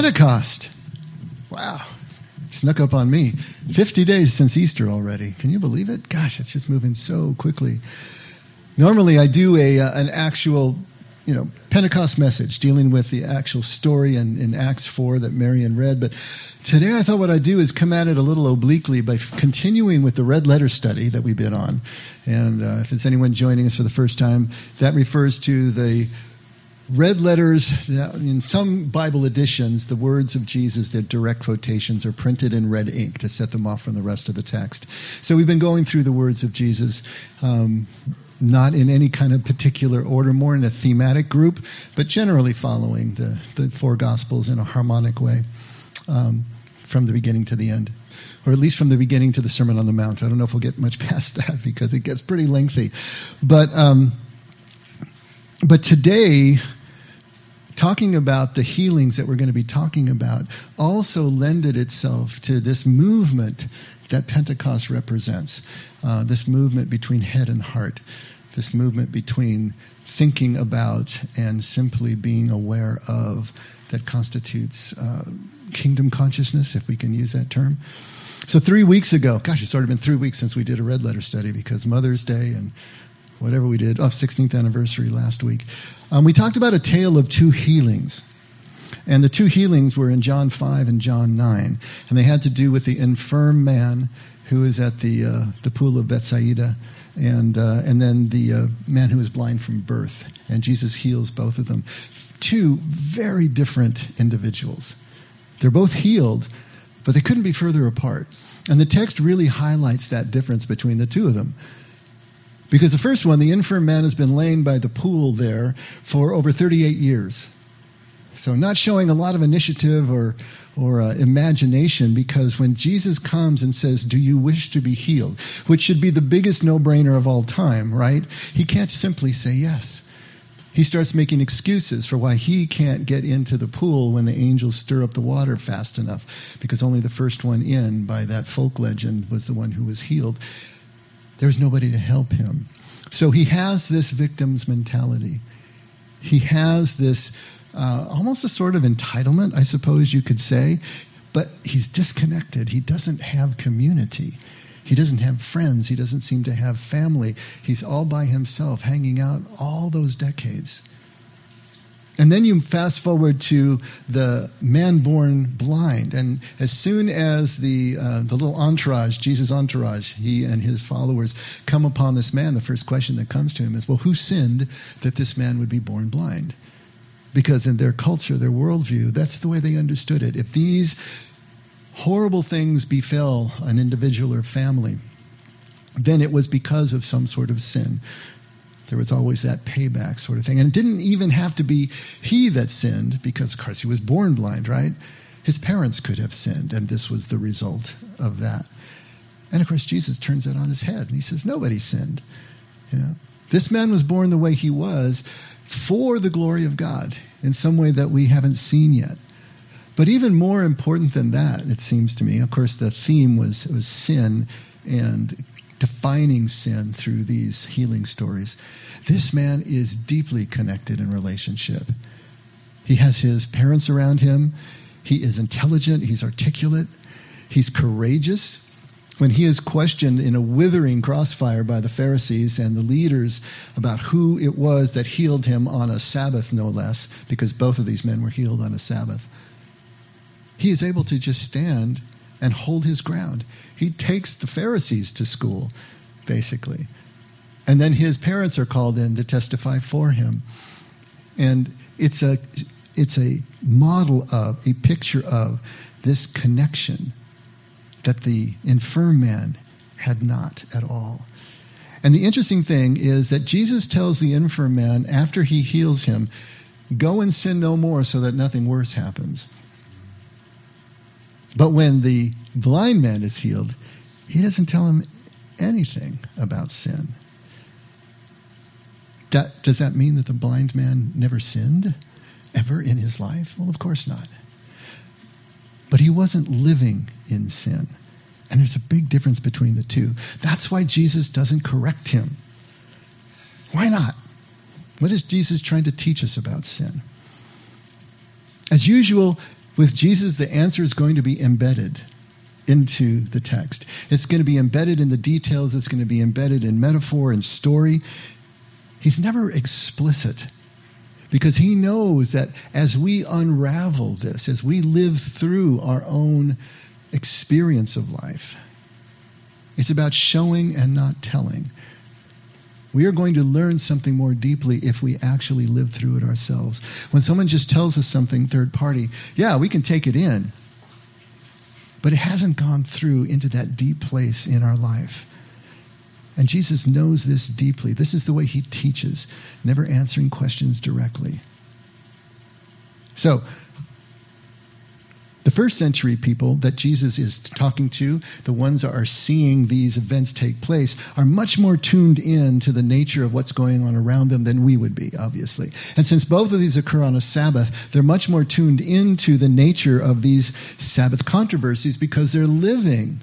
Pentecost. Wow. Snuck up on me. 50 days since Easter already. Can you believe it? Gosh, it's just moving so quickly. Normally, I do a uh, an actual, you know, Pentecost message dealing with the actual story in, in Acts 4 that Marion read, but today I thought what I'd do is come at it a little obliquely by f- continuing with the red letter study that we've been on. And uh, if it's anyone joining us for the first time, that refers to the red letters in some bible editions the words of jesus their direct quotations are printed in red ink to set them off from the rest of the text. So we've been going through the words of jesus um, not in any kind of particular order more in a thematic group but generally following the, the four gospels in a harmonic way um, from the beginning to the end or at least from the beginning to the sermon on the mount. I don't know if we'll get much past that because it gets pretty lengthy. But um, but today talking about the healings that we're going to be talking about also lended itself to this movement that Pentecost represents. Uh, this movement between head and heart, this movement between thinking about and simply being aware of that constitutes uh, kingdom consciousness, if we can use that term. So, three weeks ago, gosh, it's already been three weeks since we did a red letter study because Mother's Day and whatever we did, oh, 16th anniversary last week. Um, we talked about a tale of two healings. And the two healings were in John 5 and John 9. And they had to do with the infirm man who is at the, uh, the pool of Bethsaida and, uh, and then the uh, man who is blind from birth. And Jesus heals both of them. Two very different individuals. They're both healed, but they couldn't be further apart. And the text really highlights that difference between the two of them. Because the first one, the infirm man has been laying by the pool there for over 38 years. So not showing a lot of initiative or, or uh, imagination because when Jesus comes and says, do you wish to be healed? Which should be the biggest no-brainer of all time, right? He can't simply say yes. He starts making excuses for why he can't get into the pool when the angels stir up the water fast enough because only the first one in by that folk legend was the one who was healed. There's nobody to help him. So he has this victim's mentality. He has this uh, almost a sort of entitlement, I suppose you could say, but he's disconnected. He doesn't have community. He doesn't have friends. He doesn't seem to have family. He's all by himself, hanging out all those decades. And then you fast forward to the man born blind, and as soon as the uh, the little entourage, Jesus' entourage, he and his followers come upon this man, the first question that comes to him is, "Well, who sinned that this man would be born blind?" Because in their culture, their worldview, that's the way they understood it. If these horrible things befell an individual or family, then it was because of some sort of sin. There was always that payback sort of thing. And it didn't even have to be he that sinned, because, of course, he was born blind, right? His parents could have sinned, and this was the result of that. And, of course, Jesus turns that on his head, and he says, Nobody sinned. You know? This man was born the way he was for the glory of God in some way that we haven't seen yet. But even more important than that, it seems to me, of course, the theme was, was sin and defining sin through these healing stories. This man is deeply connected in relationship. He has his parents around him. He is intelligent. He's articulate. He's courageous. When he is questioned in a withering crossfire by the Pharisees and the leaders about who it was that healed him on a Sabbath, no less, because both of these men were healed on a Sabbath, he is able to just stand and hold his ground. He takes the Pharisees to school, basically. And then his parents are called in to testify for him. And it's a, it's a model of, a picture of this connection that the infirm man had not at all. And the interesting thing is that Jesus tells the infirm man after he heals him, Go and sin no more so that nothing worse happens. But when the blind man is healed, he doesn't tell him anything about sin. Does that mean that the blind man never sinned ever in his life? Well, of course not. But he wasn't living in sin. And there's a big difference between the two. That's why Jesus doesn't correct him. Why not? What is Jesus trying to teach us about sin? As usual, With Jesus, the answer is going to be embedded into the text. It's going to be embedded in the details, it's going to be embedded in metaphor and story. He's never explicit because he knows that as we unravel this, as we live through our own experience of life, it's about showing and not telling. We are going to learn something more deeply if we actually live through it ourselves. When someone just tells us something third party, yeah, we can take it in, but it hasn't gone through into that deep place in our life. And Jesus knows this deeply. This is the way he teaches, never answering questions directly. So, the first century people that Jesus is talking to, the ones that are seeing these events take place, are much more tuned in to the nature of what's going on around them than we would be, obviously. And since both of these occur on a Sabbath, they're much more tuned into the nature of these Sabbath controversies because they're living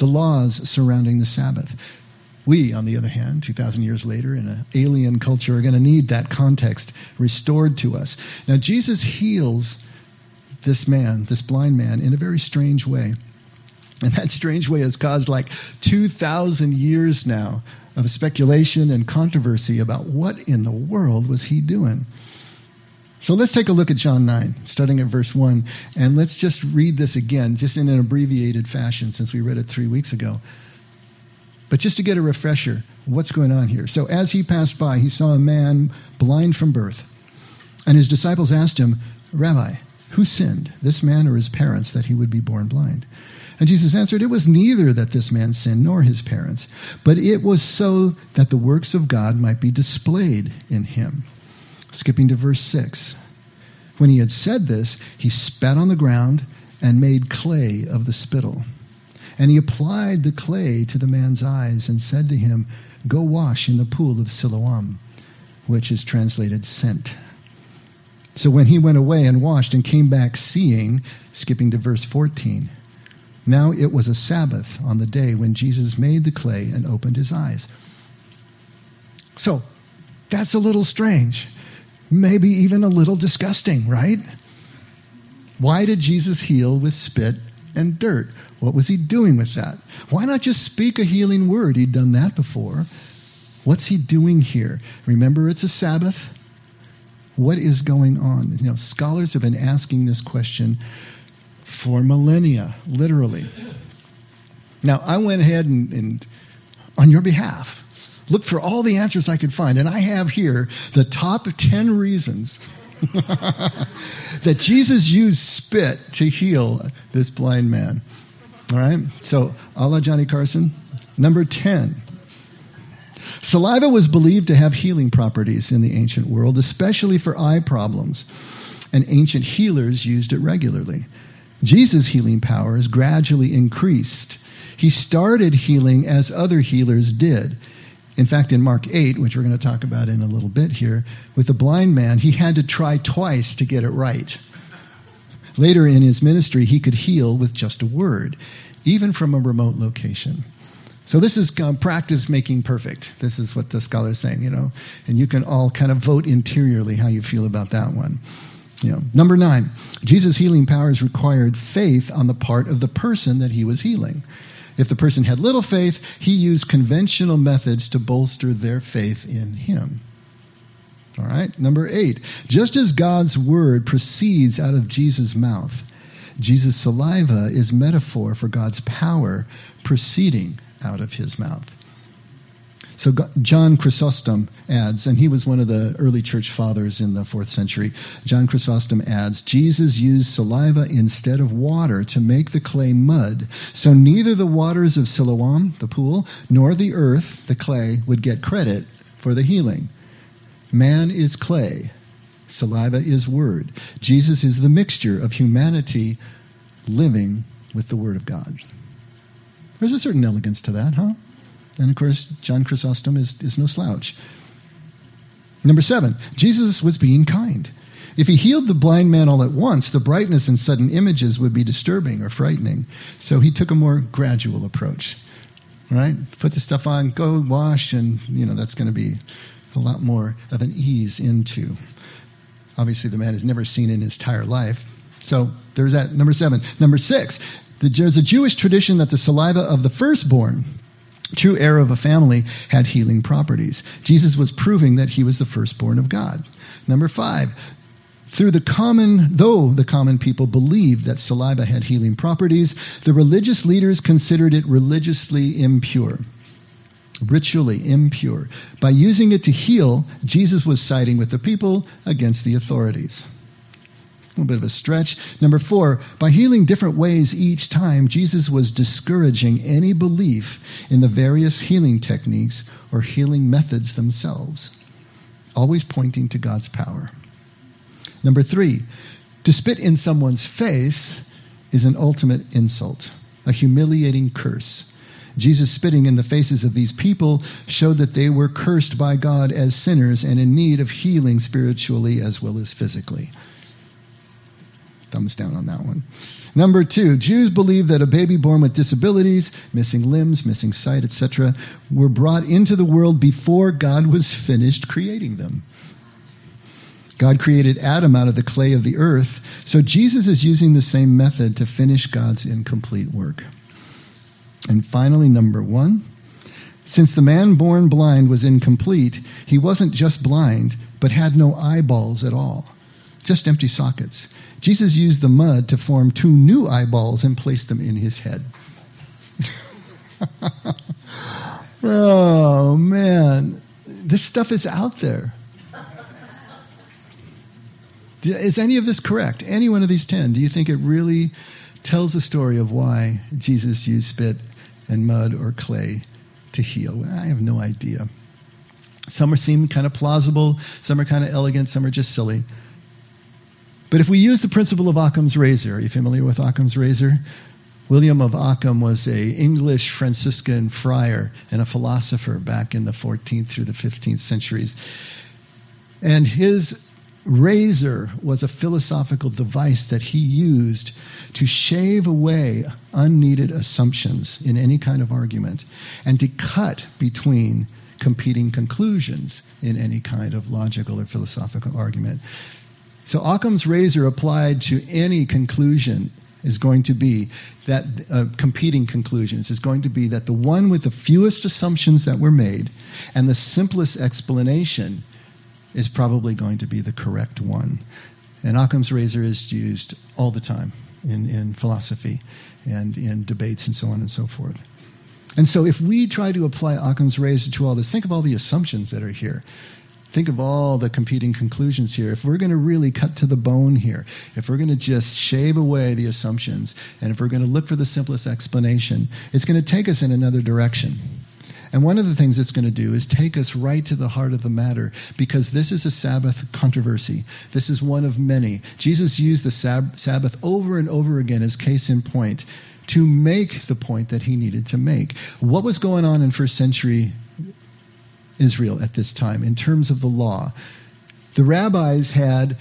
the laws surrounding the Sabbath. We, on the other hand, 2,000 years later, in an alien culture, are going to need that context restored to us. Now, Jesus heals this man, this blind man, in a very strange way. And that strange way has caused like 2,000 years now of speculation and controversy about what in the world was he doing. So let's take a look at John 9, starting at verse 1, and let's just read this again, just in an abbreviated fashion, since we read it three weeks ago. But just to get a refresher, what's going on here? So as he passed by, he saw a man blind from birth. And his disciples asked him, Rabbi, who sinned, this man or his parents, that he would be born blind? And Jesus answered, It was neither that this man sinned nor his parents, but it was so that the works of God might be displayed in him. Skipping to verse 6. When he had said this, he spat on the ground and made clay of the spittle. And he applied the clay to the man's eyes and said to him, Go wash in the pool of Siloam, which is translated sent. So when he went away and washed and came back seeing, skipping to verse 14, now it was a Sabbath on the day when Jesus made the clay and opened his eyes. So that's a little strange. Maybe even a little disgusting, right? Why did Jesus heal with spit and dirt. What was he doing with that? Why not just speak a healing word? He'd done that before. What's he doing here? Remember, it's a Sabbath. What is going on? You know, scholars have been asking this question for millennia, literally. Now, I went ahead and, and on your behalf, looked for all the answers I could find, and I have here the top 10 reasons that Jesus used spit to heal this blind man. All right? So, a la Johnny Carson. Number 10. Saliva was believed to have healing properties in the ancient world, especially for eye problems, and ancient healers used it regularly. Jesus' healing powers gradually increased. He started healing as other healers did. In fact, in Mark 8, which we're going to talk about in a little bit here, with the blind man, he had to try twice to get it right. Later in his ministry, he could heal with just a word, even from a remote location. So this is um, practice making perfect. This is what the scholar's saying, you know. And you can all kind of vote interiorly how you feel about that one. You know. Number nine, Jesus' healing powers required faith on the part of the person that he was healing. If the person had little faith, he used conventional methods to bolster their faith in him. All right, number eight. Just as God's word proceeds out of Jesus' mouth, Jesus' saliva is metaphor for God's power proceeding out of his mouth. So John Chrysostom adds, and he was one of the early church fathers in the fourth century. John Chrysostom adds, Jesus used saliva instead of water to make the clay mud. So neither the waters of Siloam, the pool, nor the earth, the clay, would get credit for the healing. Man is clay. Saliva is word. Jesus is the mixture of humanity living with the word of God. There's a certain elegance to that, huh? And of course, John Chrysostom is, is no slouch. Number seven, Jesus was being kind. If he healed the blind man all at once, the brightness and sudden images would be disturbing or frightening. So he took a more gradual approach. Right? Put the stuff on, go wash, and you know that's going to be a lot more of an ease into. Obviously, the man has never seen in his entire life So there's that. Number seven. Number six, there's a Jewish tradition that the saliva of the firstborn, true heir of a family, had healing properties. Jesus was proving that he was the firstborn of God. Number five, through the common, though the common people believed that saliva had healing properties, the religious leaders considered it religiously impure. Ritually impure. By using it to heal, Jesus was siding with the people against the authorities. A little bit of a stretch. Number four, by healing different ways each time, Jesus was discouraging any belief in the various healing techniques or healing methods themselves, always pointing to God's power. Number three, to spit in someone's face is an ultimate insult, a humiliating curse. Jesus spitting in the faces of these people showed that they were cursed by God as sinners and in need of healing spiritually as well as physically. Thumbs down on that one. Number two, Jews believe that a baby born with disabilities, missing limbs, missing sight, etc., were brought into the world before God was finished creating them. God created Adam out of the clay of the earth, so Jesus is using the same method to finish God's incomplete work. And finally, number one, since the man born blind was incomplete, he wasn't just blind, but had no eyeballs at all, just empty sockets. Jesus used the mud to form two new eyeballs and placed them in his head. oh, man. This stuff is out there. Is any of this correct? Any one of these ten? Do you think it really tells the story of why Jesus used spit and mud or clay to heal? I have no idea. Some are seem kind of plausible, some are kind of elegant, some are just silly. But if we use the principle of Occam's razor, are you familiar with Occam's razor? William of Ockham was a English Franciscan friar and a philosopher back in the 14th through the 15th centuries. And his razor was a philosophical device that he used to shave away unneeded assumptions in any kind of argument and to cut between competing conclusions in any kind of logical or philosophical argument. So Occam's razor applied to any conclusion is going to be that uh, competing conclusions is going to be that the one with the fewest assumptions that were made and the simplest explanation is probably going to be the correct one. And Occam's razor is used all the time in, in philosophy and in debates and so on and so forth. And so if we try to apply Occam's razor to all this, think of all the assumptions that are here. Think of all the competing conclusions here. If we're going to really cut to the bone here, if we're going to just shave away the assumptions, and if we're going to look for the simplest explanation, it's going to take us in another direction. And one of the things it's going to do is take us right to the heart of the matter because this is a Sabbath controversy. This is one of many. Jesus used the sab- Sabbath over and over again as case in point to make the point that he needed to make. What was going on in first century Israel at this time in terms of the law? The rabbis had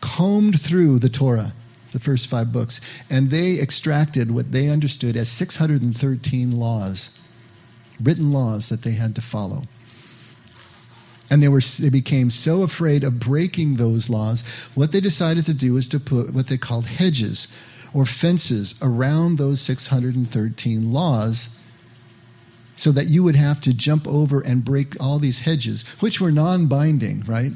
combed through the Torah the first five books, and they extracted what they understood as 613 laws written laws that they had to follow. And they, were, they became so afraid of breaking those laws, what they decided to do was to put what they called hedges or fences around those 613 laws so that you would have to jump over and break all these hedges, which were non binding, right?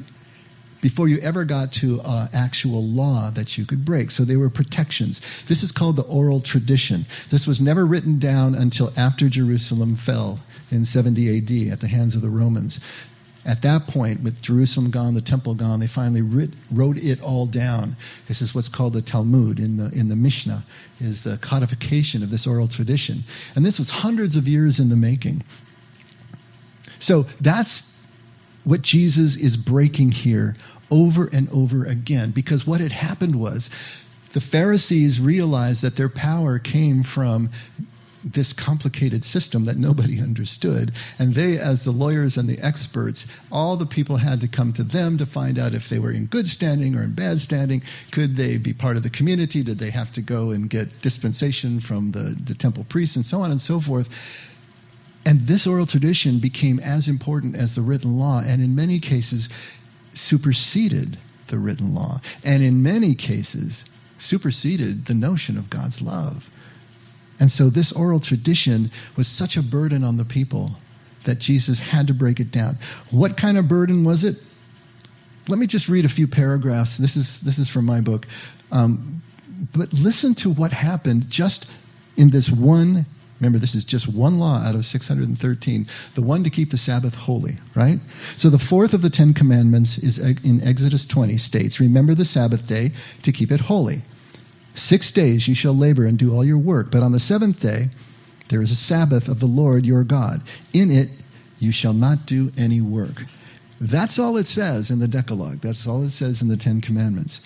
before you ever got to uh, actual law that you could break. So they were protections. This is called the oral tradition. This was never written down until after Jerusalem fell in 70 AD at the hands of the Romans. At that point, with Jerusalem gone, the temple gone, they finally writ, wrote it all down. This is what's called the Talmud in the, in the Mishnah, is the codification of this oral tradition. And this was hundreds of years in the making. So that's what Jesus is breaking here over and over again. Because what had happened was the Pharisees realized that their power came from this complicated system that nobody understood. And they, as the lawyers and the experts, all the people had to come to them to find out if they were in good standing or in bad standing. Could they be part of the community? Did they have to go and get dispensation from the, the temple priests and so on and so forth? And this oral tradition became as important as the written law, and in many cases superseded the written law. And in many cases, superseded the notion of God's love. And so this oral tradition was such a burden on the people that Jesus had to break it down. What kind of burden was it? Let me just read a few paragraphs. This is, this is from my book. Um, but listen to what happened just in this one. Remember, this is just one law out of 613. The one to keep the Sabbath holy, right? So the fourth of the Ten Commandments is in Exodus 20 states, Remember the Sabbath day to keep it holy. Six days you shall labor and do all your work, but on the seventh day there is a Sabbath of the Lord your God. In it you shall not do any work. That's all it says in the Decalogue. That's all it says in the Ten Commandments.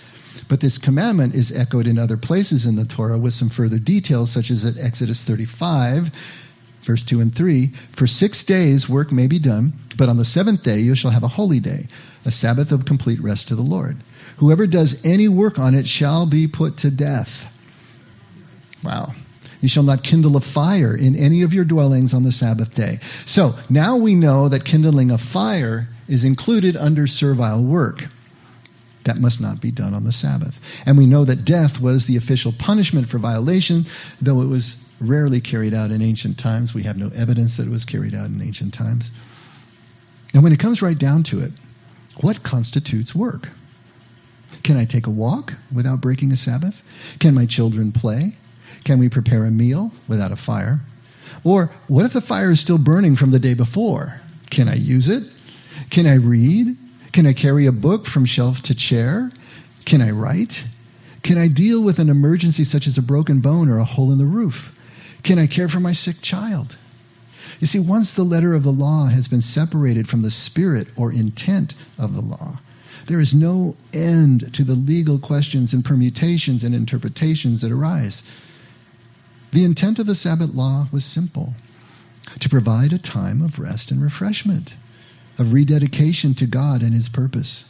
But this commandment is echoed in other places in the Torah with some further details, such as at Exodus 35, verse 2 and 3. For six days work may be done, but on the seventh day you shall have a holy day, a Sabbath of complete rest to the Lord. Whoever does any work on it shall be put to death. Wow. You shall not kindle a fire in any of your dwellings on the Sabbath day. So now we know that kindling a fire is included under servile work. That must not be done on the Sabbath. And we know that death was the official punishment for violation, though it was rarely carried out in ancient times. We have no evidence that it was carried out in ancient times. And when it comes right down to it, what constitutes work? Can I take a walk without breaking a Sabbath? Can my children play? Can we prepare a meal without a fire? Or what if the fire is still burning from the day before? Can I use it? Can I read? Can I carry a book from shelf to chair? Can I write? Can I deal with an emergency such as a broken bone or a hole in the roof? Can I care for my sick child? You see, once the letter of the law has been separated from the spirit or intent of the law, there is no end to the legal questions and permutations and interpretations that arise. The intent of the Sabbath law was simple to provide a time of rest and refreshment, of rededication to God and His purpose.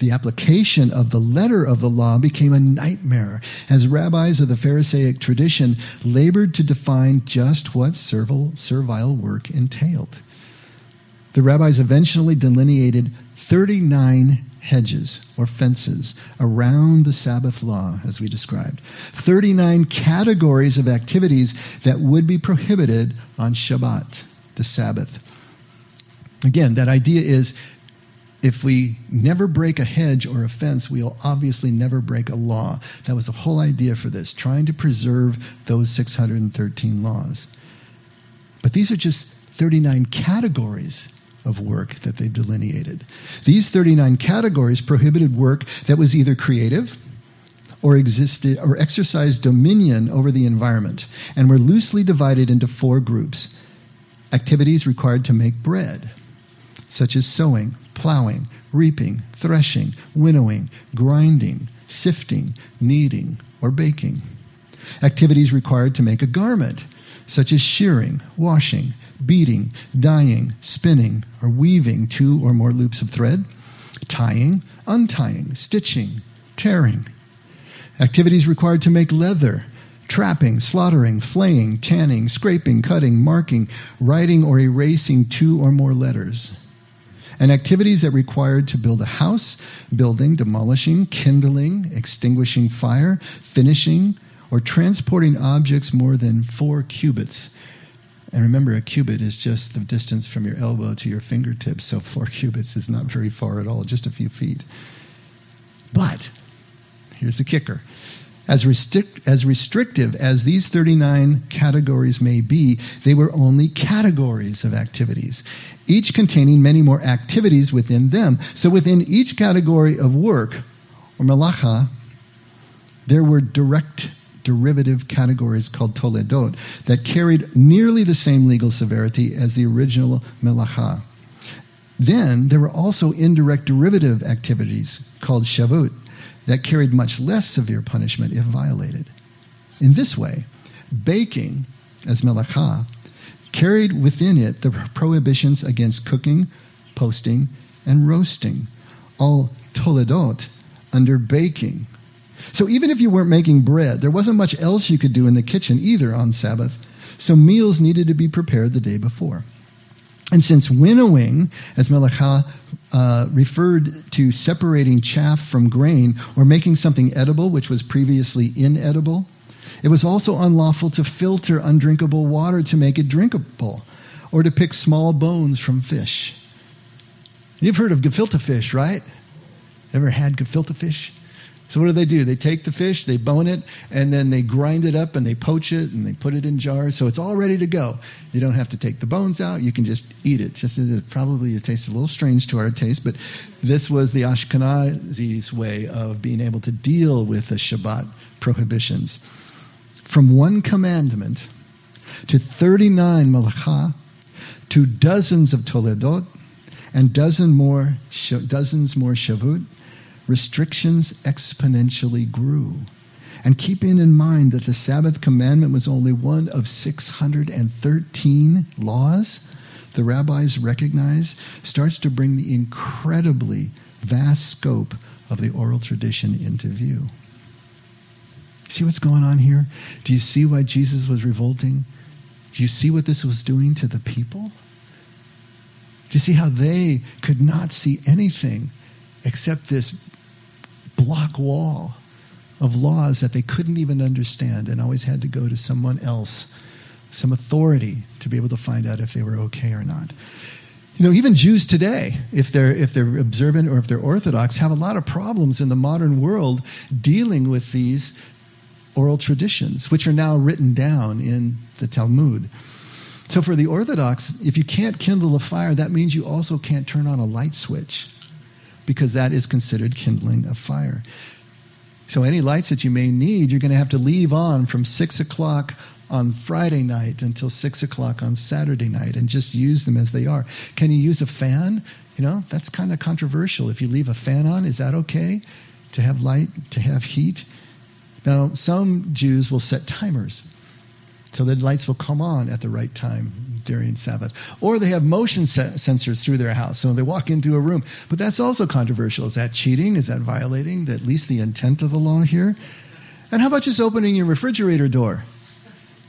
The application of the letter of the law became a nightmare as rabbis of the Pharisaic tradition labored to define just what servile, servile work entailed. The rabbis eventually delineated 39 hedges or fences around the Sabbath law, as we described. 39 categories of activities that would be prohibited on Shabbat, the Sabbath. Again, that idea is if we never break a hedge or a fence, we'll obviously never break a law. That was the whole idea for this, trying to preserve those 613 laws. But these are just 39 categories of work that they've delineated. These 39 categories prohibited work that was either creative or existed or exercised dominion over the environment and were loosely divided into four groups. Activities required to make bread, such as sowing, plowing, reaping, threshing, winnowing, grinding, sifting, kneading, or baking. Activities required to make a garment, such as shearing, washing, beating, dyeing, spinning, or weaving two or more loops of thread, tying, untying, stitching, tearing. Activities required to make leather, trapping, slaughtering, flaying, tanning, scraping, cutting, marking, writing or erasing two or more letters. And activities that required to build a house, building, demolishing, kindling, extinguishing fire, finishing, or transporting objects more than four cubits. And remember, a cubit is just the distance from your elbow to your fingertips, so four cubits is not very far at all, just a few feet. But, here's the kicker. As, restric- as restrictive as these 39 categories may be, they were only categories of activities, each containing many more activities within them. So within each category of work, or melacha, there were direct derivative categories called toledot that carried nearly the same legal severity as the original melacha. Then there were also indirect derivative activities called shavut that carried much less severe punishment if violated. In this way, baking, as melacha, carried within it the prohibitions against cooking, posting, and roasting, all toledot under baking. So even if you weren't making bread, there wasn't much else you could do in the kitchen either on Sabbath. So meals needed to be prepared the day before. And since winnowing, as Melacha uh, referred to separating chaff from grain or making something edible which was previously inedible, it was also unlawful to filter undrinkable water to make it drinkable or to pick small bones from fish. You've heard of gefilte fish, right? Ever had gefilte fish? So what do they do? They take the fish, they bone it, and then they grind it up and they poach it and they put it in jars so it's all ready to go. You don't have to take the bones out. You can just eat it. Just probably it tastes a little strange to our taste, but this was the Ashkenazi's way of being able to deal with the Shabbat prohibitions. From one commandment to 39 melacha to dozens of toledot and dozen more, dozens more shavut restrictions exponentially grew. And keeping in mind that the Sabbath commandment was only one of 613 laws, the rabbis recognize starts to bring the incredibly vast scope of the oral tradition into view. See what's going on here? Do you see why Jesus was revolting? Do you see what this was doing to the people? Do you see how they could not see anything except this block wall of laws that they couldn't even understand and always had to go to someone else, some authority, to be able to find out if they were okay or not. You know, even Jews today, if they're if they're observant or if they're orthodox, have a lot of problems in the modern world dealing with these oral traditions, which are now written down in the Talmud. So for the Orthodox, if you can't kindle a fire, that means you also can't turn on a light switch because that is considered kindling a fire. So any lights that you may need, you're going to have to leave on from 6 o'clock on Friday night until 6 o'clock on Saturday night and just use them as they are. Can you use a fan? You know, that's kind of controversial. If you leave a fan on, is that okay? To have light, to have heat? Now, some Jews will set timers so the lights will come on at the right time during Sabbath. Or they have motion se- sensors through their house, so they walk into a room. But that's also controversial. Is that cheating? Is that violating at least the intent of the law here? And how about just opening your refrigerator door?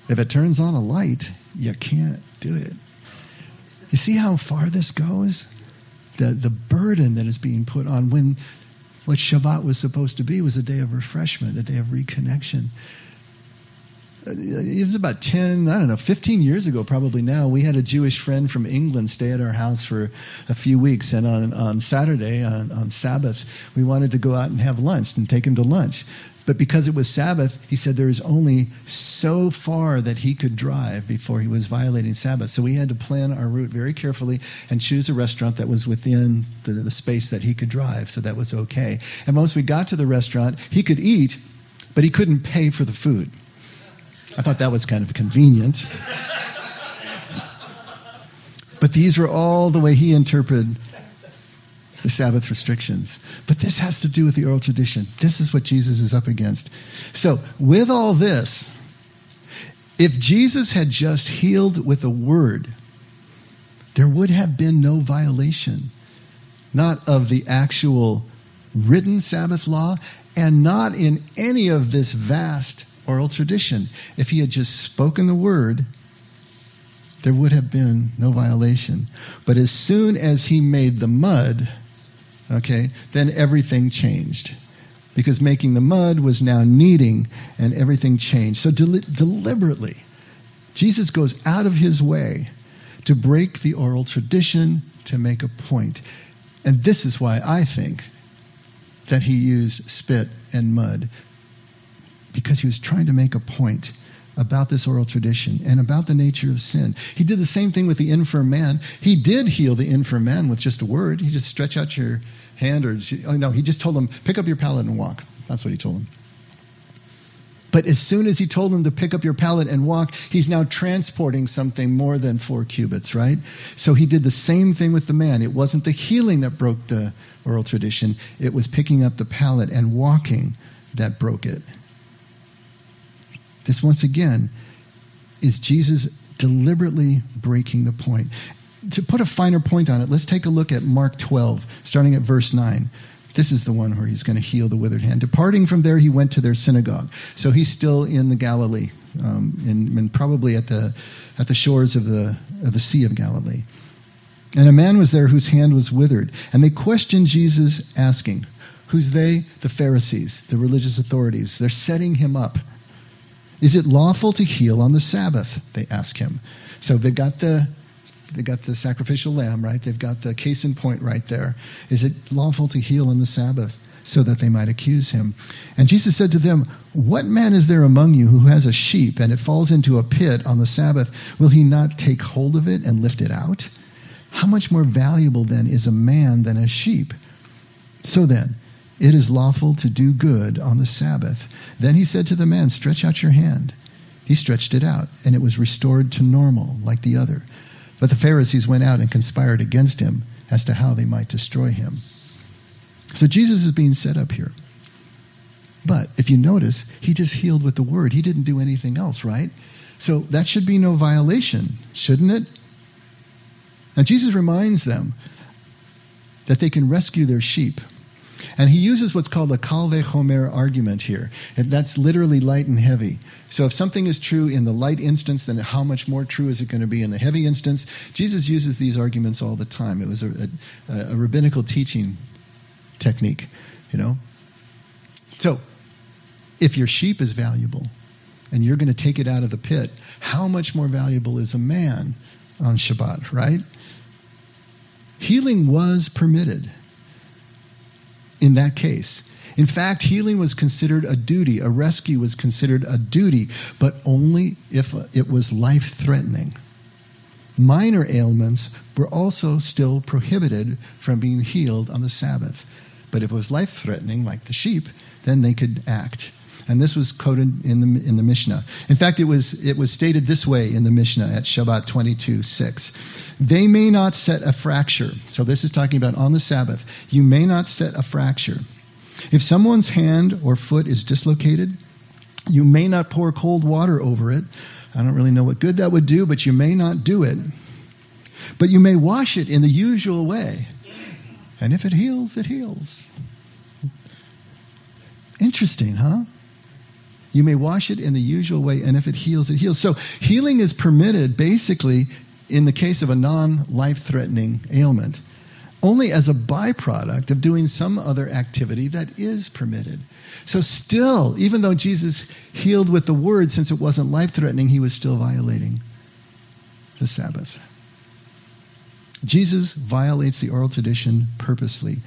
If it turns on a light, you can't do it. You see how far this goes? The, the burden that is being put on when what Shabbat was supposed to be was a day of refreshment, a day of reconnection Uh, it was about 10, I don't know, 15 years ago, probably now, we had a Jewish friend from England stay at our house for a few weeks. And on, on Saturday, on, on Sabbath, we wanted to go out and have lunch and take him to lunch. But because it was Sabbath, he said there was only so far that he could drive before he was violating Sabbath. So we had to plan our route very carefully and choose a restaurant that was within the, the space that he could drive. So that was okay. And once we got to the restaurant, he could eat, but he couldn't pay for the food. I thought that was kind of convenient. But these were all the way he interpreted the Sabbath restrictions. But this has to do with the oral tradition. This is what Jesus is up against. So, with all this, if Jesus had just healed with a word, there would have been no violation, not of the actual written Sabbath law, and not in any of this vast oral tradition. If he had just spoken the word, there would have been no violation. But as soon as he made the mud, okay, then everything changed. Because making the mud was now kneading, and everything changed. So del- deliberately, Jesus goes out of his way to break the oral tradition to make a point. And this is why I think that he used spit and mud because he was trying to make a point about this oral tradition and about the nature of sin. He did the same thing with the infirm man. He did heal the infirm man with just a word. He just stretch out your hand or oh no, he just told him pick up your pallet and walk. That's what he told him. But as soon as he told him to pick up your pallet and walk, he's now transporting something more than four cubits, right? So he did the same thing with the man. It wasn't the healing that broke the oral tradition, it was picking up the pallet and walking that broke it. This, once again, is Jesus deliberately breaking the point. To put a finer point on it, let's take a look at Mark 12, starting at verse 9. This is the one where he's going to heal the withered hand. Departing from there, he went to their synagogue. So he's still in the Galilee, um, in, in probably at the, at the shores of the, of the Sea of Galilee. And a man was there whose hand was withered. And they questioned Jesus, asking, Who's they? The Pharisees, the religious authorities. They're setting him up. Is it lawful to heal on the Sabbath? They ask him. So they've got the they got the sacrificial lamb, right? They've got the case in point right there. Is it lawful to heal on the Sabbath? So that they might accuse him. And Jesus said to them, What man is there among you who has a sheep and it falls into a pit on the Sabbath? Will he not take hold of it and lift it out? How much more valuable then is a man than a sheep? So then, it is lawful to do good on the Sabbath. Then he said to the man, Stretch out your hand. He stretched it out, and it was restored to normal, like the other. But the Pharisees went out and conspired against him as to how they might destroy him. So Jesus is being set up here. But if you notice, he just healed with the word. He didn't do anything else, right? So that should be no violation, shouldn't it? Now Jesus reminds them that they can rescue their sheep and he uses what's called the Kal Vachomer argument here. And that's literally light and heavy. So if something is true in the light instance, then how much more true is it going to be in the heavy instance? Jesus uses these arguments all the time. It was a, a, a rabbinical teaching technique, you know. So if your sheep is valuable and you're going to take it out of the pit, how much more valuable is a man on Shabbat, right? Healing was permitted in that case. In fact, healing was considered a duty, a rescue was considered a duty, but only if it was life threatening. Minor ailments were also still prohibited from being healed on the Sabbath. But if it was life threatening, like the sheep, then they could act. And this was quoted in the, in the Mishnah. In fact, it was, it was stated this way in the Mishnah at Shabbat 22 6. They may not set a fracture. So this is talking about on the Sabbath. You may not set a fracture. If someone's hand or foot is dislocated, you may not pour cold water over it. I don't really know what good that would do, but you may not do it. But you may wash it in the usual way. And if it heals, it heals. Interesting, huh? You may wash it in the usual way, and if it heals, it heals. So healing is permitted basically in the case of a non life threatening ailment only as a byproduct of doing some other activity that is permitted. So, still, even though Jesus healed with the word, since it wasn't life threatening, he was still violating the Sabbath. Jesus violates the oral tradition purposely.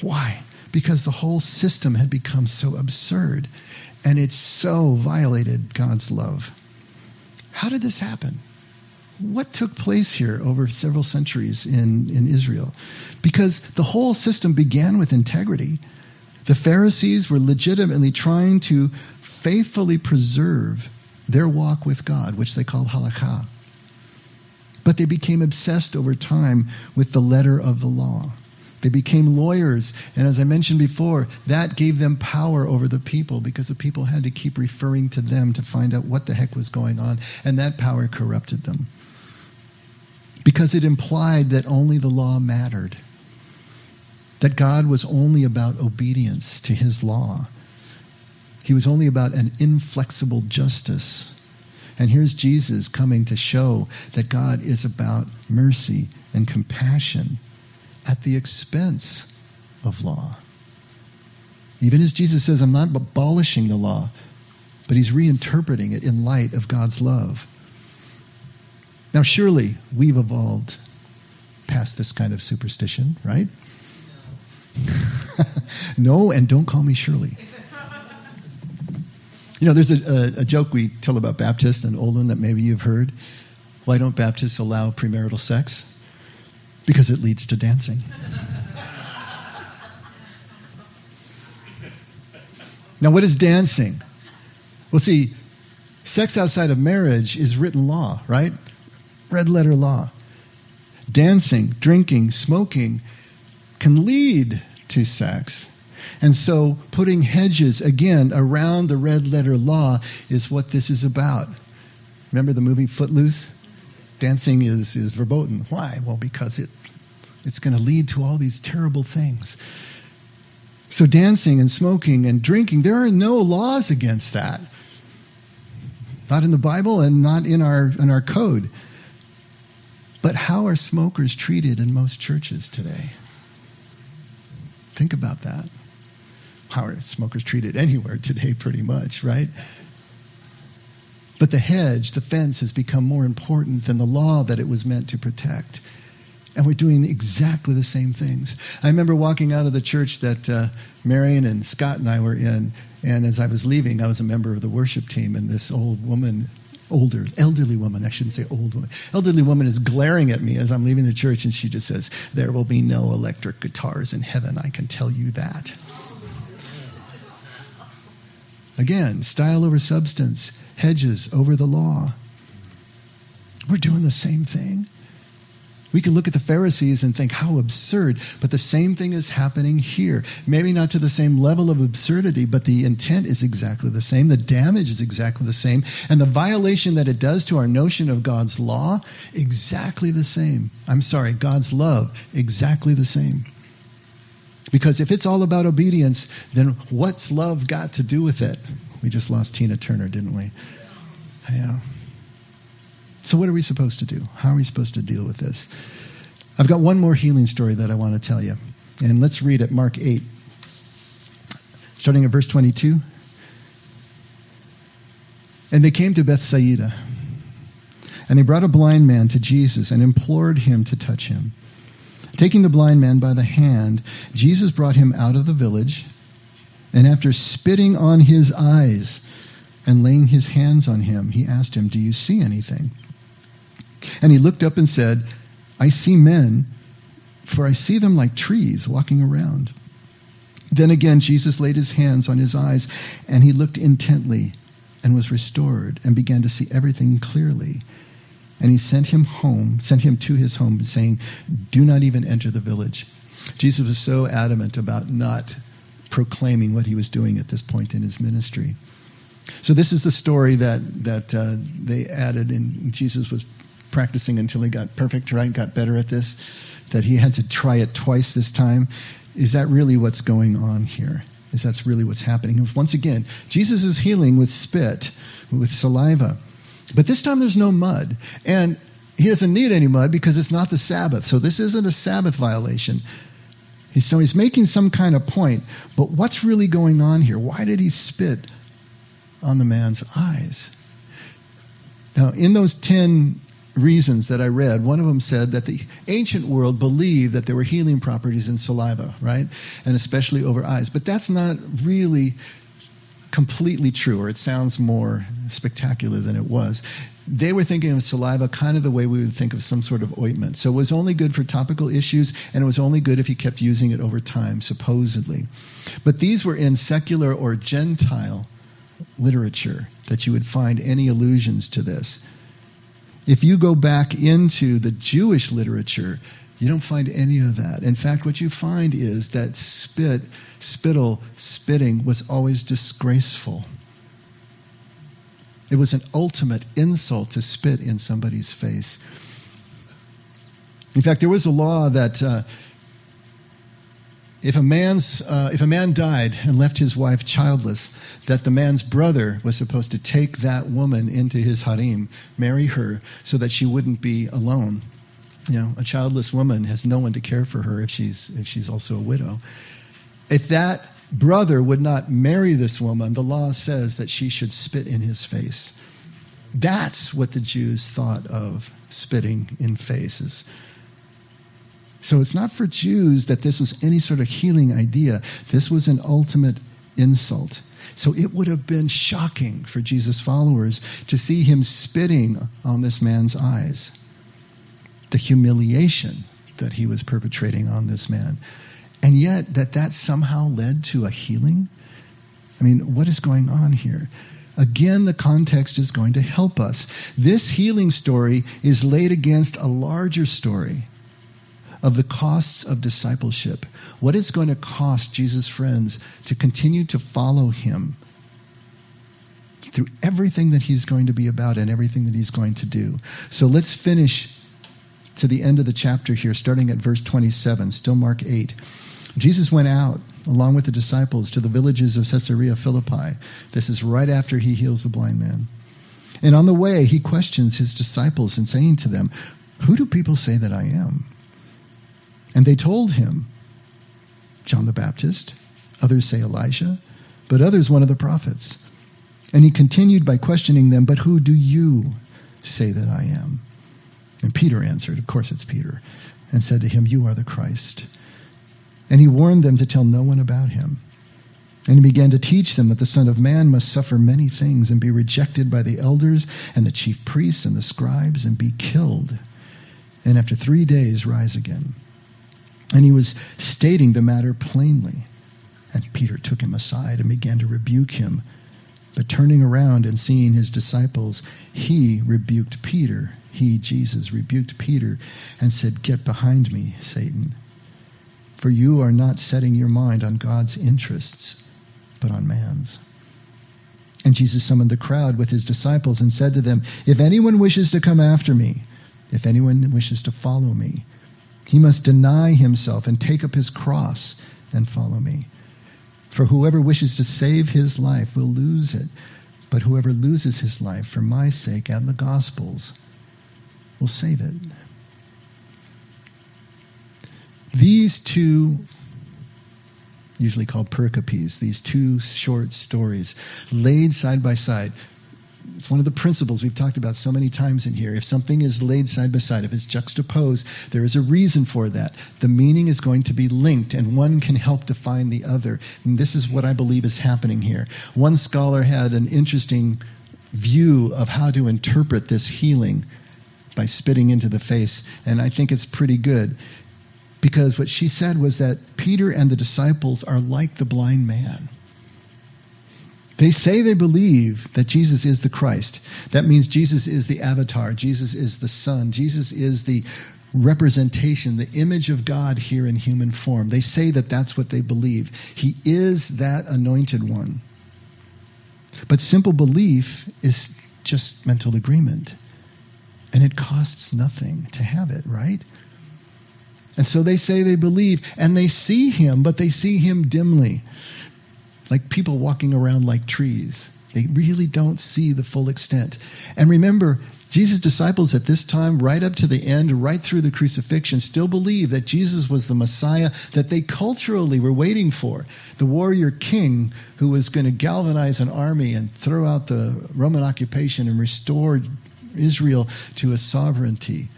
Why? Because the whole system had become so absurd and it so violated God's love. How did this happen? What took place here over several centuries in, in Israel? Because the whole system began with integrity. The Pharisees were legitimately trying to faithfully preserve their walk with God, which they called halakha. But they became obsessed over time with the letter of the law. They became lawyers. And as I mentioned before, that gave them power over the people because the people had to keep referring to them to find out what the heck was going on. And that power corrupted them. Because it implied that only the law mattered, that God was only about obedience to his law. He was only about an inflexible justice. And here's Jesus coming to show that God is about mercy and compassion at the expense of law. Even as Jesus says, I'm not abolishing the law, but he's reinterpreting it in light of God's love. Now, surely we've evolved past this kind of superstition, right? No, and don't call me Shirley. You know, there's a, a, a, joke we tell about Baptists and Olin that maybe you've heard. Why don't Baptists allow premarital sex? Because it leads to dancing. now, what is dancing? Well, see, sex outside of marriage is written law, right? Red letter law. Dancing, drinking, smoking can lead to sex. And so putting hedges, again, around the red letter law is what this is about. Remember the movie Footloose? Dancing is, is verboten. Why? Well, because it, it's going to lead to all these terrible things. So, dancing and smoking and drinking, there are no laws against that. Not in the Bible and not in our, in our code. But how are smokers treated in most churches today? Think about that. How are smokers treated anywhere today, pretty much, right? But the hedge, the fence, has become more important than the law that it was meant to protect. And we're doing exactly the same things. I remember walking out of the church that uh, Marion and Scott and I were in, and as I was leaving, I was a member of the worship team, and this old woman older, elderly woman, I shouldn't say old woman, elderly woman is glaring at me as I'm leaving the church and she just says, There will be no electric guitars in heaven, I can tell you that. Again, style over substance, hedges over the law. We're doing the same thing. We can look at the Pharisees and think, how absurd. But the same thing is happening here. Maybe not to the same level of absurdity, but the intent is exactly the same. The damage is exactly the same. And the violation that it does to our notion of God's law, exactly the same. I'm sorry, God's love, exactly the same. Because if it's all about obedience, then what's love got to do with it? We just lost Tina Turner, didn't we? Yeah. So, what are we supposed to do? How are we supposed to deal with this? I've got one more healing story that I want to tell you. And let's read it, Mark 8, starting at verse 22. And they came to Bethsaida. And they brought a blind man to Jesus and implored him to touch him. Taking the blind man by the hand, Jesus brought him out of the village, and after spitting on his eyes and laying his hands on him, he asked him, Do you see anything? And he looked up and said, I see men, for I see them like trees walking around. Then again, Jesus laid his hands on his eyes, and he looked intently and was restored and began to see everything clearly. And he sent him home, sent him to his home, saying, Do not even enter the village. Jesus was so adamant about not proclaiming what he was doing at this point in his ministry. So this is the story that that uh, they added, and Jesus was practicing until he got perfect, right? Got better at this, that he had to try it twice this time. Is that really what's going on here? Is that's really what's happening? Once again, Jesus is healing with spit, with saliva. But this time there's no mud. And he doesn't need any mud because it's not the Sabbath. So this isn't a Sabbath violation. So he's making some kind of point. But what's really going on here? Why did he spit on the man's eyes? Now, in those 10 reasons that I read, one of them said that the ancient world believed that there were healing properties in saliva, right? And especially over eyes. But that's not really completely true, or it sounds more spectacular than it was. They were thinking of saliva kind of the way we would think of some sort of ointment. So it was only good for topical issues, and it was only good if you kept using it over time, supposedly. But these were in secular or Gentile literature that you would find any allusions to this. If you go back into the Jewish literature, you don't find any of that. In fact, what you find is that spit, spittle, spitting was always disgraceful. It was an ultimate insult to spit in somebody's face. In fact, there was a law that uh, if a man's uh, if a man died and left his wife childless, that the man's brother was supposed to take that woman into his harem, marry her, so that she wouldn't be alone. You know, a childless woman has no one to care for her if she's if she's also a widow. If that brother would not marry this woman, the law says that she should spit in his face. That's what the Jews thought of spitting in faces. So it's not for Jews that this was any sort of healing idea. This was an ultimate insult. So it would have been shocking for Jesus' followers to see him spitting on this man's eyes. The humiliation that he was perpetrating on this man. And yet, that that somehow led to a healing? I mean, what is going on here? Again, the context is going to help us. This healing story is laid against a larger story of the costs of discipleship. What it's going to cost Jesus' friends to continue to follow him through everything that he's going to be about and everything that he's going to do. So let's finish to the end of the chapter here, starting at verse 27, still Mark 8. Jesus went out along with the disciples to the villages of Caesarea Philippi. This is right after he heals the blind man. And on the way, he questions his disciples and saying to them, Who do people say that I am? And they told him, John the Baptist. Others say Elijah, but others one of the prophets. And he continued by questioning them, But who do you say that I am? And Peter answered, Of course it's Peter, and said to him, You are the Christ. And he warned them to tell no one about him. And he began to teach them that the Son of Man must suffer many things and be rejected by the elders and the chief priests and the scribes and be killed. And after three days rise again. And he was stating the matter plainly. And Peter took him aside and began to rebuke him. But turning around and seeing his disciples, he rebuked Peter. He, Jesus, rebuked Peter and said, Get behind me, Satan. For you are not setting your mind on God's interests but on man's. And Jesus summoned the crowd with his disciples and said to them, If anyone wishes to come after me, if anyone wishes to follow me, he must deny himself and take up his cross and follow me. For whoever wishes to save his life will lose it, but whoever loses his life for my sake and the gospel's will save it. These two usually called pericopes, these two short stories laid side by side. It's one of the principles we've talked about so many times in here. If something is laid side by side, if it's juxtaposed, there is a reason for that. The meaning is going to be linked, and one can help define the other. And this is what I believe is happening here. One scholar had an interesting view of how to interpret this healing by spitting into the face, and I think it's pretty good. Because what she said was that Peter and the disciples are like the blind man. They say they believe that Jesus is the Christ. That means Jesus is the avatar, Jesus is the Son, Jesus is the representation, the image of God here in human form. They say that that's what they believe. He is that anointed one. But simple belief is just mental agreement. And it costs nothing to have it, right? And so they say they believe, and they see him, but they see him dimly, like people walking around like trees. They really don't see the full extent. And remember, Jesus' disciples at this time, right up to the end, right through the crucifixion, still believe that Jesus was the Messiah that they culturally were waiting for. The warrior king who was going to galvanize an army and throw out the Roman occupation and restore Israel to a sovereignty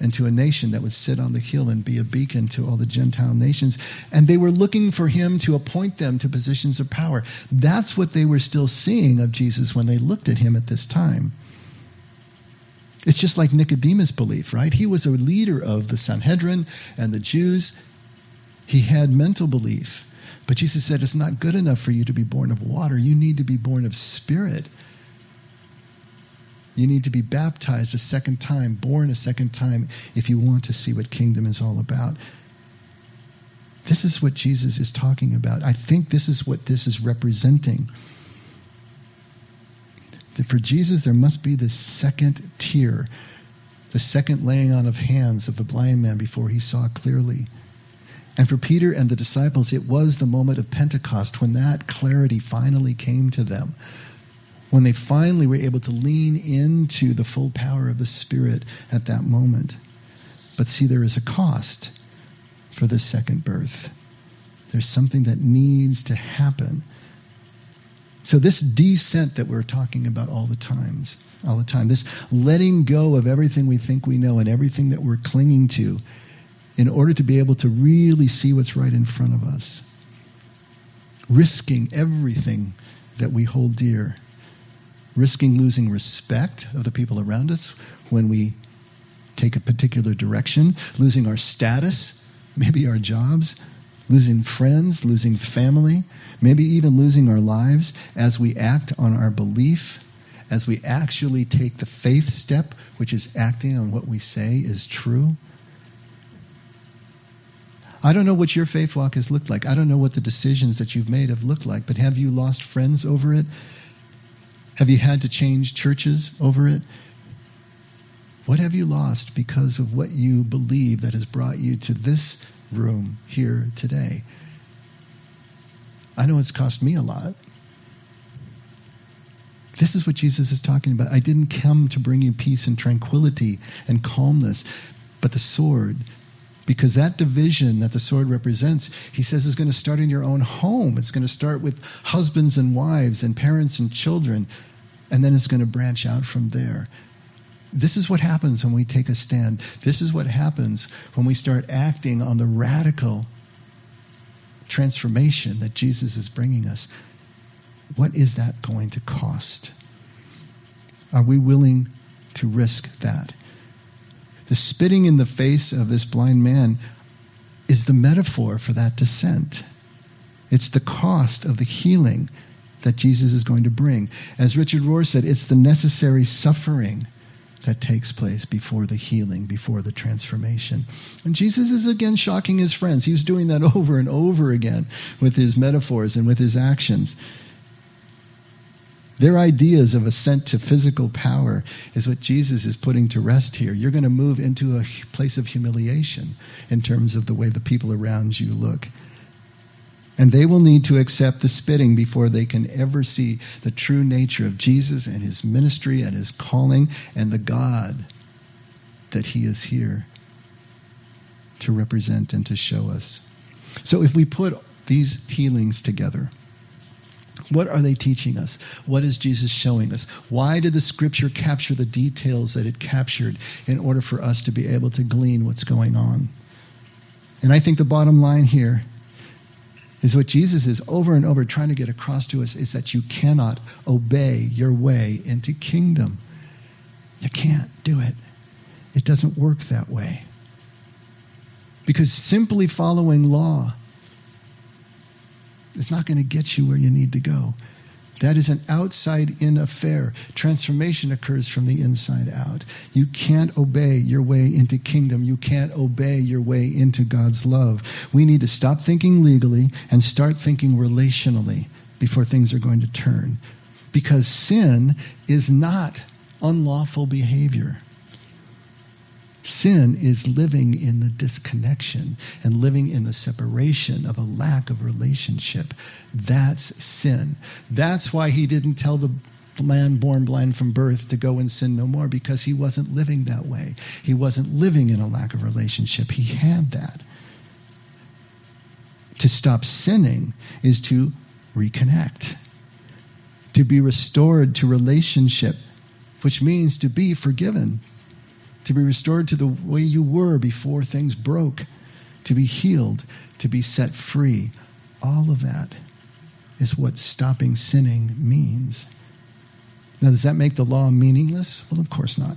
and to a nation that would sit on the hill and be a beacon to all the Gentile nations. And they were looking for him to appoint them to positions of power. That's what they were still seeing of Jesus when they looked at him at this time. It's just like Nicodemus' belief, right? He was a leader of the Sanhedrin and the Jews. He had mental belief. But Jesus said, It's not good enough for you to be born of water. You need to be born of spirit. You need to be baptized a second time, born a second time, if you want to see what kingdom is all about. This is what Jesus is talking about. I think this is what this is representing. That for Jesus, there must be this second tier, the second laying on of hands of the blind man before he saw clearly. And for Peter and the disciples, it was the moment of Pentecost when that clarity finally came to them when they finally were able to lean into the full power of the Spirit at that moment. But see, there is a cost for this second birth. There's something that needs to happen. So this descent that we're talking about all the times, all the time, this letting go of everything we think we know and everything that we're clinging to in order to be able to really see what's right in front of us. Risking everything that we hold dear risking losing respect of the people around us when we take a particular direction, losing our status, maybe our jobs, losing friends, losing family, maybe even losing our lives as we act on our belief, as we actually take the faith step, which is acting on what we say is true. I don't know what your faith walk has looked like. I don't know what the decisions that you've made have looked like, but have you lost friends over it? Have you had to change churches over it? What have you lost because of what you believe that has brought you to this room here today? I know it's cost me a lot. This is what Jesus is talking about. I didn't come to bring you peace and tranquility and calmness, but the sword. Because that division that the sword represents, he says, is going to start in your own home. It's going to start with husbands and wives and parents and children, and then it's going to branch out from there. This is what happens when we take a stand. This is what happens when we start acting on the radical transformation that Jesus is bringing us. What is that going to cost? Are we willing to risk that? The spitting in the face of this blind man is the metaphor for that descent. It's the cost of the healing that Jesus is going to bring. As Richard Rohr said, it's the necessary suffering that takes place before the healing, before the transformation. And Jesus is again shocking his friends. He was doing that over and over again with his metaphors and with his actions. Their ideas of ascent to physical power is what Jesus is putting to rest here. You're going to move into a place of humiliation in terms of the way the people around you look. And they will need to accept the spitting before they can ever see the true nature of Jesus and his ministry and his calling and the God that he is here to represent and to show us. So if we put these healings together, what are they teaching us? What is Jesus showing us? Why did the scripture capture the details that it captured in order for us to be able to glean what's going on? And I think the bottom line here is what Jesus is over and over trying to get across to us is that you cannot obey your way into kingdom. You can't do it. It doesn't work that way. Because simply following law is not going to get you where you need to go. That is an outside in affair. Transformation occurs from the inside out. You can't obey your way into kingdom. You can't obey your way into God's love. We need to stop thinking legally and start thinking relationally before things are going to turn. Because sin is not unlawful behavior. Sin is living in the disconnection and living in the separation of a lack of relationship. That's sin. That's why he didn't tell the man born blind from birth to go and sin no more because he wasn't living that way. He wasn't living in a lack of relationship. He had that. To stop sinning is to reconnect, to be restored to relationship, which means to be forgiven, to be restored to the way you were before things broke, to be healed, to be set free. All of that is what stopping sinning means. Now, does that make the law meaningless? Well, of course not.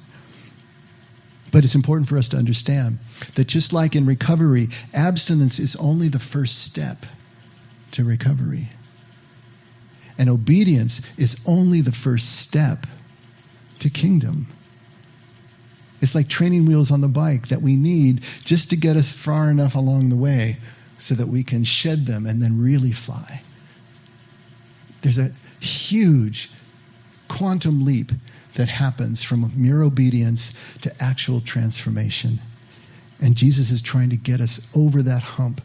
But it's important for us to understand that just like in recovery, abstinence is only the first step to recovery. And obedience is only the first step to kingdom. It's like training wheels on the bike that we need just to get us far enough along the way so that we can shed them and then really fly. There's a huge quantum leap that happens from mere obedience to actual transformation. And Jesus is trying to get us over that hump.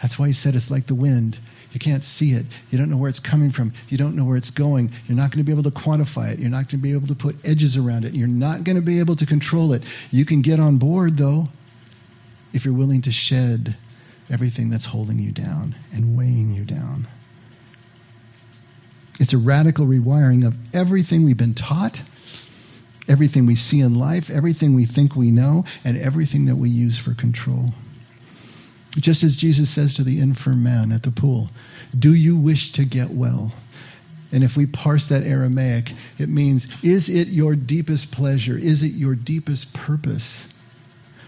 That's why he said it's like the wind. You can't see it. You don't know where it's coming from. You don't know where it's going. You're not going to be able to quantify it. You're not going to be able to put edges around it. You're not going to be able to control it. You can get on board, though, if you're willing to shed everything that's holding you down and weighing you down. It's a radical rewiring of everything we've been taught, everything we see in life, everything we think we know, and everything that we use for control. Just as Jesus says to the infirm man at the pool, Do you wish to get well? And if we parse that Aramaic, it means, Is it your deepest pleasure? Is it your deepest purpose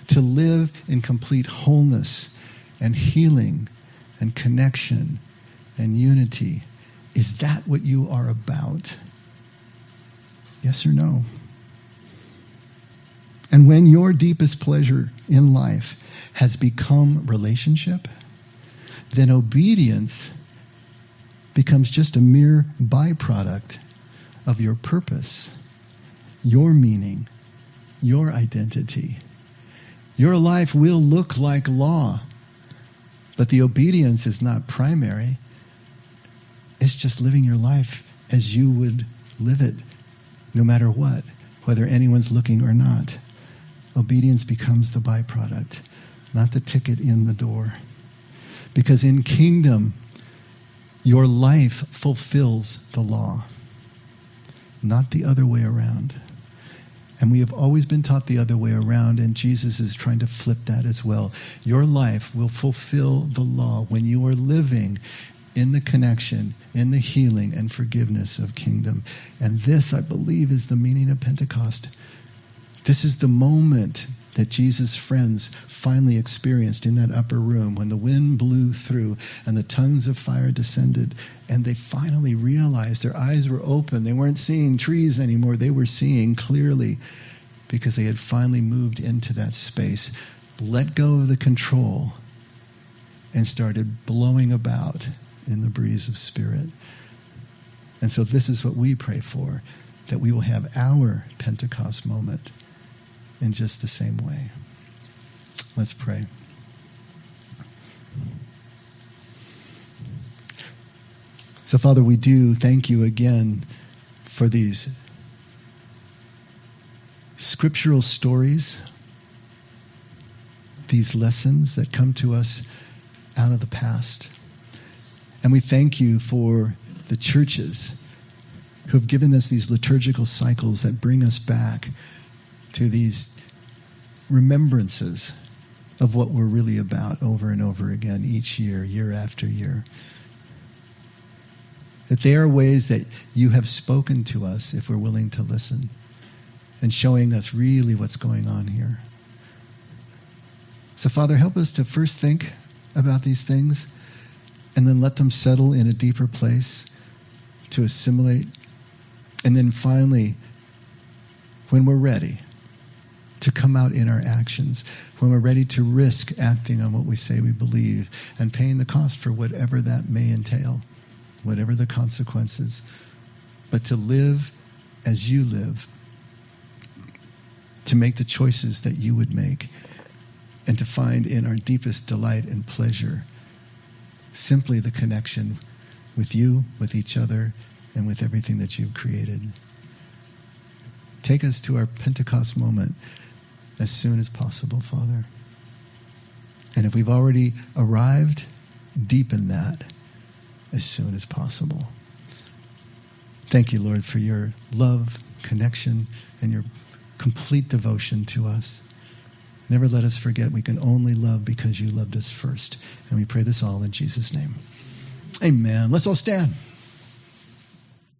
to live in complete wholeness and healing and connection and unity? Is that what you are about? Yes or no? And when your deepest pleasure in life has become relationship, then obedience becomes just a mere byproduct of your purpose, your meaning, your identity. Your life will look like law, but the obedience is not primary. It's just living your life as you would Live it no matter what, whether anyone's looking or not. Obedience becomes the byproduct, not the ticket in the door. Because in kingdom, your life fulfills the law, not the other way around. And we have always been taught the other way around, and Jesus is trying to flip that as well. Your life will fulfill the law when you are living in the connection, in the healing and forgiveness of kingdom. And this, I believe, is the meaning of Pentecost. This is the moment that Jesus' friends finally experienced in that upper room when the wind blew through and the tongues of fire descended. And they finally realized their eyes were open. They weren't seeing trees anymore, they were seeing clearly because they had finally moved into that space, let go of the control, and started blowing about in the breeze of spirit. And so, this is what we pray for that we will have our Pentecost moment in just the same way. Let's pray. So, Father, we do thank you again for these scriptural stories, these lessons that come to us out of the past. And we thank you for the churches who have given us these liturgical cycles that bring us back to these remembrances of what we're really about over and over again each year, year after year. That they are ways that you have spoken to us if we're willing to listen and showing us really what's going on here. So, Father, help us to first think about these things and then let them settle in a deeper place to assimilate. And then finally, when we're ready, to come out in our actions, when we're ready to risk acting on what we say we believe and paying the cost for whatever that may entail, whatever the consequences, but to live as you live, to make the choices that you would make, and to find in our deepest delight and pleasure simply the connection with you, with each other, and with everything that you've created. Take us to our Pentecost moment as soon as possible, Father. And if we've already arrived, deepen that as soon as possible. Thank you, Lord, for your love, connection, and your complete devotion to us. Never let us forget we can only love because you loved us first. And we pray this all in Jesus' name. Amen. Let's all stand.